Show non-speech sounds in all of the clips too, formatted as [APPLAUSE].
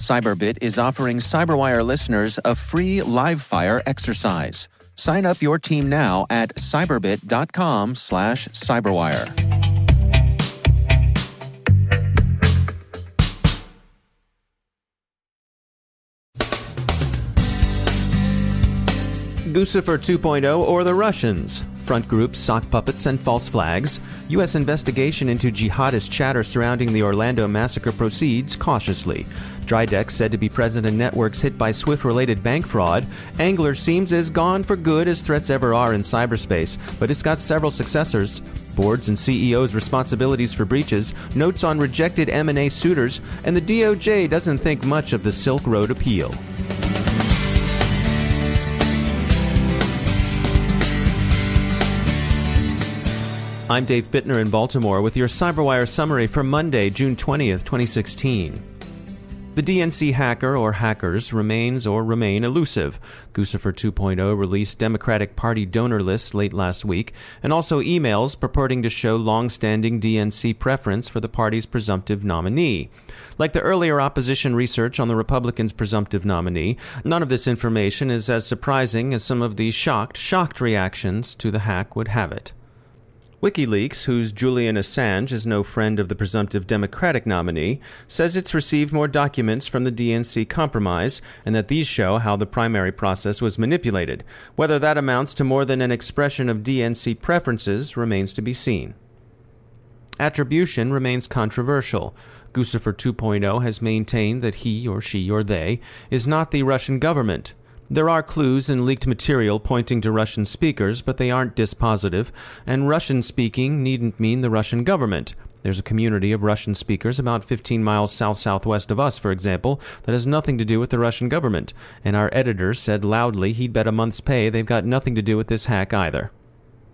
Cyberbit is offering Cyberwire listeners a free live fire exercise. Sign up your team now at cyberbit.com slash cyberwire. Guccifer 2.0 or the Russians. Front groups, sock puppets, and false flags. U.S. investigation into jihadist chatter surrounding the Orlando massacre proceeds cautiously. Dridex said to be present in networks hit by Swift related bank fraud. Angler seems as gone for good as threats ever are in cyberspace, but it's got several successors. Boards and CEOs' responsibilities for breaches, notes on rejected M&A suitors, and the DOJ doesn't think much of the Silk Road appeal. I'm Dave Bittner in Baltimore with your CyberWire summary for Monday, June 20th, 2016. The DNC hacker or hackers remains or remain elusive. Guccifer 2.0 released Democratic Party donor lists late last week and also emails purporting to show long-standing DNC preference for the party's presumptive nominee. Like the earlier opposition research on the Republicans' presumptive nominee, none of this information is as surprising as some of the shocked, shocked reactions to the hack would have it. WikiLeaks, whose Julian Assange is no friend of the presumptive Democratic nominee, says it's received more documents from the DNC compromise and that these show how the primary process was manipulated. Whether that amounts to more than an expression of DNC preferences remains to be seen. Attribution remains controversial. Guccifer 2.0 has maintained that he or she or they is not the Russian government. There are clues in leaked material pointing to Russian speakers, but they aren't dispositive, and Russian speaking needn't mean the Russian government. There's a community of Russian speakers about 15 miles south southwest of us, for example, that has nothing to do with the Russian government, and our editor said loudly he'd bet a month's pay they've got nothing to do with this hack either.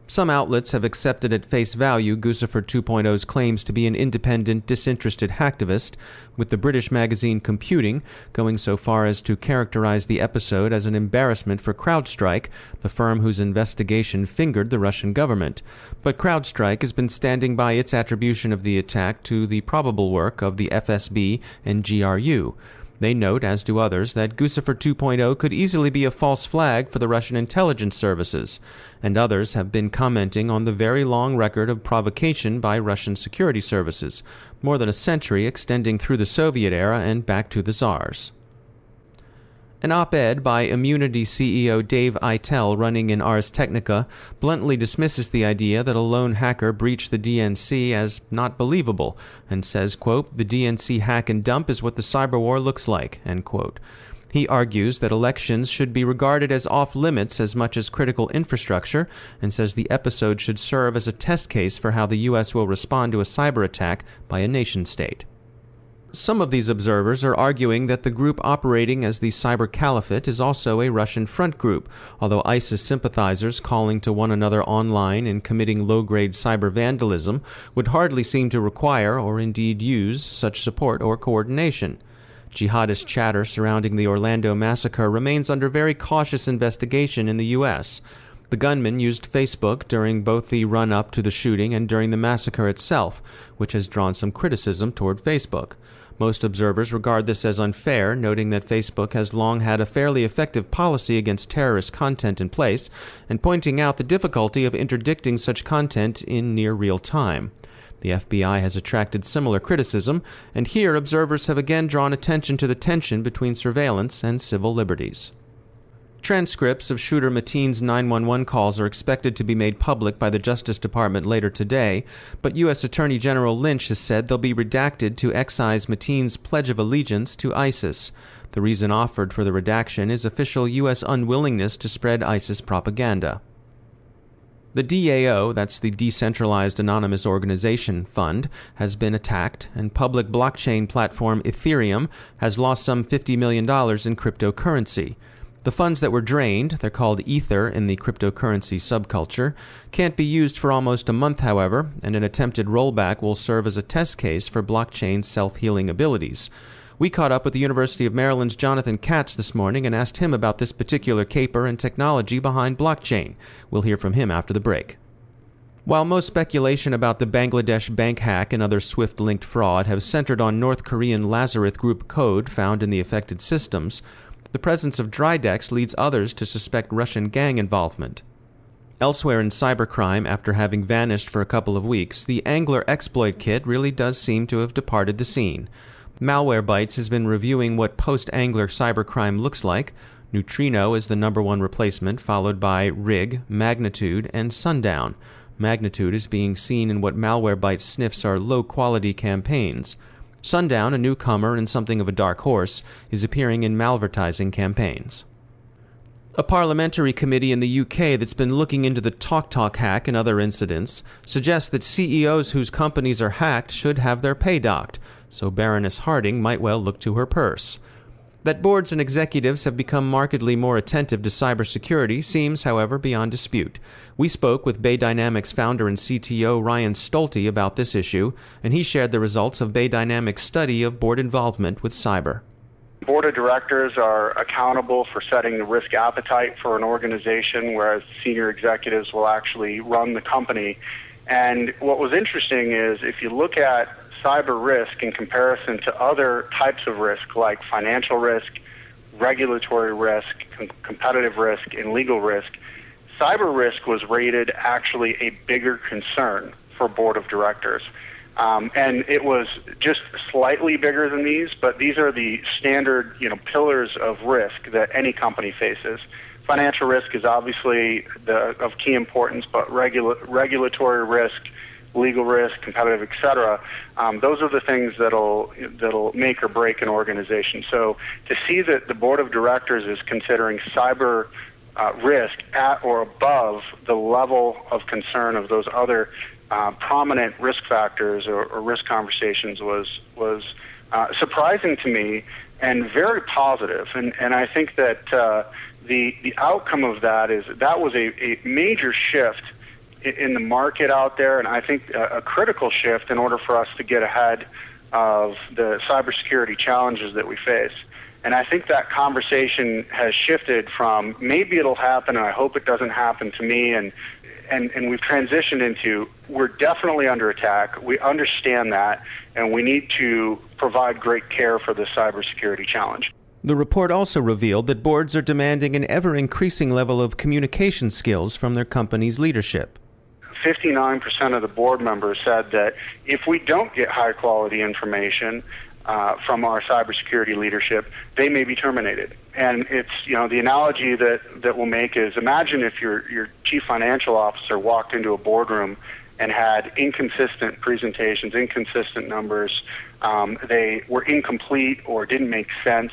Some outlets have accepted at face value Guccifer 2.0's claims to be an independent, disinterested hacktivist, with the British magazine Computing going so far as to characterize the episode as an embarrassment for CrowdStrike, the firm whose investigation fingered the Russian government. But CrowdStrike has been standing by its attribution of the attack to the probable work of the FSB and GRU. They note, as do others, that Guccifer 2.0 could easily be a false flag for the Russian intelligence services, and others have been commenting on the very long record of provocation by Russian security services, more than a century extending through the Soviet era and back to the Czars. An op ed by Immunity CEO Dave Aitel running in Ars Technica bluntly dismisses the idea that a lone hacker breached the DNC as not believable and says, quote, the DNC hack and dump is what the cyber war looks like, end quote. He argues that elections should be regarded as off limits as much as critical infrastructure and says the episode should serve as a test case for how the U.S. will respond to a cyber attack by a nation state. Some of these observers are arguing that the group operating as the Cyber Caliphate is also a Russian front group, although ISIS sympathizers calling to one another online and committing low grade cyber vandalism would hardly seem to require, or indeed use, such support or coordination. Jihadist chatter surrounding the Orlando massacre remains under very cautious investigation in the U.S. The gunman used Facebook during both the run up to the shooting and during the massacre itself, which has drawn some criticism toward Facebook. Most observers regard this as unfair, noting that Facebook has long had a fairly effective policy against terrorist content in place, and pointing out the difficulty of interdicting such content in near real time. The FBI has attracted similar criticism, and here observers have again drawn attention to the tension between surveillance and civil liberties. Transcripts of shooter Mateen's 911 calls are expected to be made public by the Justice Department later today, but U.S. Attorney General Lynch has said they'll be redacted to excise Mateen's pledge of allegiance to ISIS. The reason offered for the redaction is official U.S. unwillingness to spread ISIS propaganda. The DAO, that's the Decentralized Anonymous Organization Fund, has been attacked, and public blockchain platform Ethereum has lost some $50 million in cryptocurrency. The funds that were drained, they're called Ether in the cryptocurrency subculture, can't be used for almost a month, however, and an attempted rollback will serve as a test case for blockchain's self healing abilities. We caught up with the University of Maryland's Jonathan Katz this morning and asked him about this particular caper and technology behind blockchain. We'll hear from him after the break. While most speculation about the Bangladesh bank hack and other SWIFT linked fraud have centered on North Korean Lazarus Group code found in the affected systems, the presence of Dridex leads others to suspect Russian gang involvement. Elsewhere in cybercrime, after having vanished for a couple of weeks, the Angler exploit kit really does seem to have departed the scene. Malwarebytes has been reviewing what post Angler cybercrime looks like. Neutrino is the number one replacement, followed by Rig, Magnitude, and Sundown. Magnitude is being seen in what Malwarebytes sniffs are low quality campaigns. Sundown, a newcomer and something of a dark horse, is appearing in malvertising campaigns. A parliamentary committee in the UK that's been looking into the TalkTalk hack and other incidents suggests that CEOs whose companies are hacked should have their pay docked, so Baroness Harding might well look to her purse. That boards and executives have become markedly more attentive to cybersecurity seems, however, beyond dispute. We spoke with Bay Dynamics founder and CTO Ryan Stolte about this issue, and he shared the results of Bay Dynamics' study of board involvement with cyber. Board of directors are accountable for setting the risk appetite for an organization, whereas senior executives will actually run the company. And what was interesting is if you look at cyber risk in comparison to other types of risk like financial risk, regulatory risk, com- competitive risk, and legal risk, cyber risk was rated actually a bigger concern for board of directors. Um, and it was just slightly bigger than these, but these are the standard, you know, pillars of risk that any company faces. Financial risk is obviously the, of key importance, but regula- regulatory risk, legal risk, competitive, et cetera. Um, those are the things that'll that'll make or break an organization. So to see that the board of directors is considering cyber uh, risk at or above the level of concern of those other uh, prominent risk factors or, or, risk conversations was was uh, surprising to me and very positive. And and I think that uh, the the outcome of that is that was a, a major shift in the market out there, and I think a, critical shift in order for us to get ahead of the cybersecurity challenges that we face. And I think that conversation has shifted from maybe it'll happen, and I hope it doesn't happen to me, and and, and we've transitioned into we're definitely under attack. We understand that, and we need to provide great care for the cybersecurity challenge. The report also revealed that boards are demanding an ever increasing level of communication skills from their company's leadership. 59% of the board members said that if we don't get high quality information uh, from our cybersecurity leadership, they may be terminated. And it's you know the analogy that that we'll make is imagine if your your chief financial officer walked into a boardroom and had inconsistent presentations, inconsistent numbers, um, they were incomplete or didn't make sense.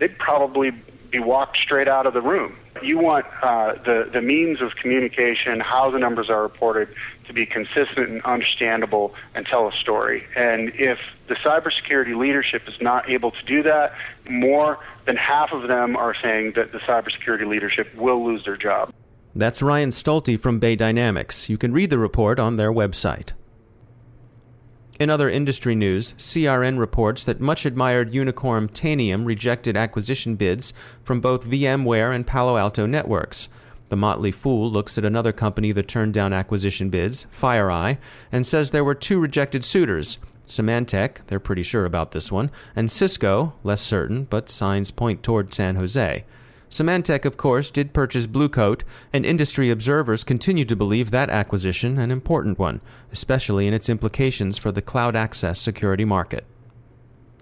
They'd probably be walked straight out of the room. You want uh, the, the means of communication, how the numbers are reported, to be consistent and understandable and tell a story. And if the cybersecurity leadership is not able to do that, more than half of them are saying that the cybersecurity leadership will lose their job. That's Ryan Stolte from Bay Dynamics. You can read the report on their website. In other industry news, CRN reports that much admired unicorn Tanium rejected acquisition bids from both VMware and Palo Alto Networks. The Motley Fool looks at another company that turned down acquisition bids, FireEye, and says there were two rejected suitors. Symantec, they're pretty sure about this one, and Cisco, less certain, but signs point toward San Jose. Symantec, of course, did purchase Bluecoat, and industry observers continue to believe that acquisition an important one, especially in its implications for the cloud access security market.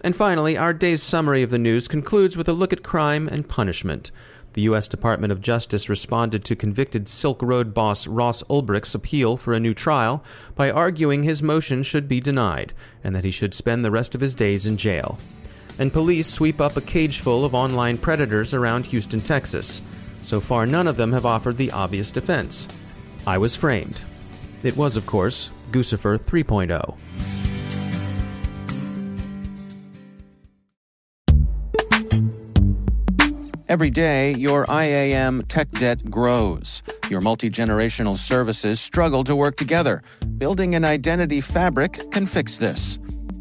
And finally, our day's summary of the news concludes with a look at crime and punishment. The U.S. Department of Justice responded to convicted Silk Road boss Ross Ulbricht's appeal for a new trial by arguing his motion should be denied and that he should spend the rest of his days in jail. And police sweep up a cageful of online predators around Houston, Texas. So far, none of them have offered the obvious defense I was framed. It was, of course, Guccifer 3.0. Every day, your IAM tech debt grows. Your multi generational services struggle to work together. Building an identity fabric can fix this.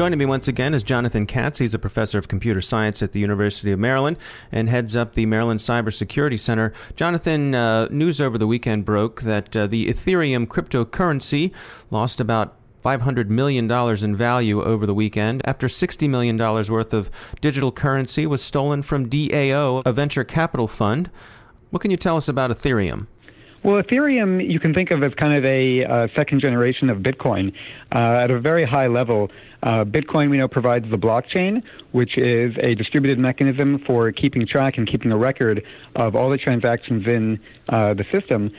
Joining me once again is Jonathan Katz. He's a professor of computer science at the University of Maryland and heads up the Maryland Cybersecurity Center. Jonathan, uh, news over the weekend broke that uh, the Ethereum cryptocurrency lost about $500 million in value over the weekend after $60 million worth of digital currency was stolen from DAO, a venture capital fund. What can you tell us about Ethereum? Well, Ethereum you can think of as kind of a uh, second generation of Bitcoin. Uh, at a very high level, uh, Bitcoin we know provides the blockchain, which is a distributed mechanism for keeping track and keeping a record of all the transactions in uh, the system.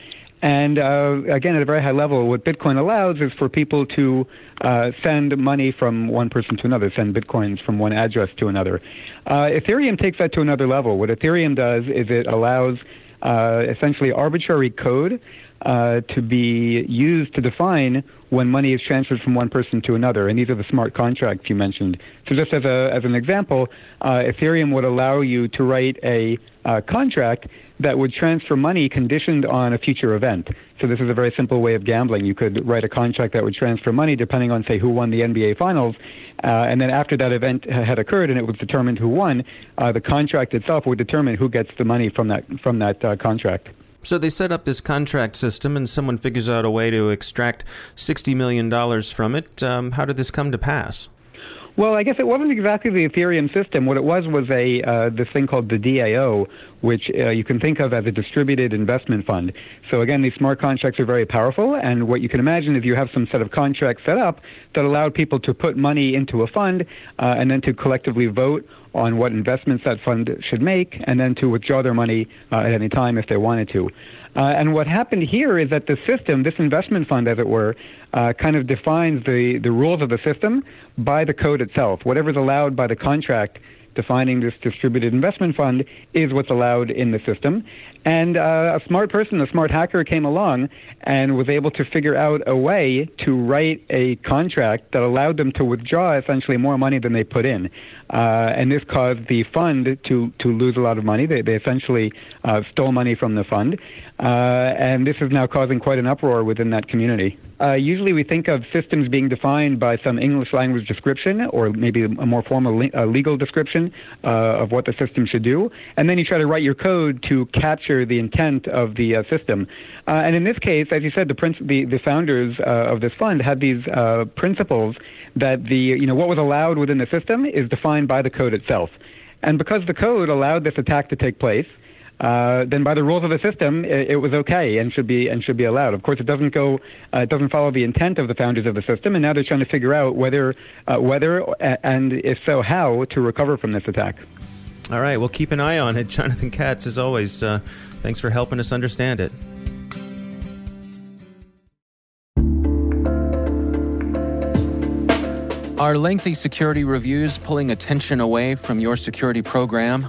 And uh, again, at a very high level, what Bitcoin allows is for people to uh, send money from one person to another, send Bitcoins from one address to another. Uh, Ethereum takes that to another level. What Ethereum does is it allows uh, essentially arbitrary code uh, to be used to define when money is transferred from one person to another. And these are the smart contracts you mentioned. So, just as, a, as an example, uh, Ethereum would allow you to write a uh, contract that would transfer money conditioned on a future event. So, this is a very simple way of gambling. You could write a contract that would transfer money depending on, say, who won the NBA Finals. Uh, and then after that event had occurred and it was determined who won, uh, the contract itself would determine who gets the money from that from that uh, contract. So they set up this contract system, and someone figures out a way to extract sixty million dollars from it. Um, how did this come to pass? Well, I guess it wasn't exactly the Ethereum system. What it was was a uh, this thing called the DAO, which uh, you can think of as a distributed investment fund. So again, these smart contracts are very powerful, and what you can imagine is you have some set of contracts set up that allowed people to put money into a fund uh, and then to collectively vote on what investments that fund should make, and then to withdraw their money uh, at any time if they wanted to. Uh, and what happened here is that the system, this investment fund, as it were, uh, kind of defines the, the rules of the system by the code itself. Whatever's allowed by the contract defining this distributed investment fund is what's allowed in the system. And uh, a smart person, a smart hacker came along and was able to figure out a way to write a contract that allowed them to withdraw essentially more money than they put in. Uh, and this caused the fund to, to lose a lot of money. They, they essentially uh, stole money from the fund. Uh, and this is now causing quite an uproar within that community. Uh, usually we think of systems being defined by some English language description or maybe a more formal le- legal description uh, of what the system should do. And then you try to write your code to capture the intent of the uh, system. Uh, and in this case, as you said, the, the, the founders uh, of this fund had these uh, principles that the you know what was allowed within the system is defined by the code itself. And because the code allowed this attack to take place, uh, then by the rules of the system, it, it, was okay and should be and should be allowed. Of course, it doesn't go, uh, it doesn't follow the intent of the founders of the system, and now they're trying to figure out whether, uh, whether, and if so, how to recover from this attack. All right, we'll keep an eye on it. [LAUGHS] Jonathan Katz, as always, uh, thanks for helping us understand it. Are lengthy security reviews pulling attention away from your security program?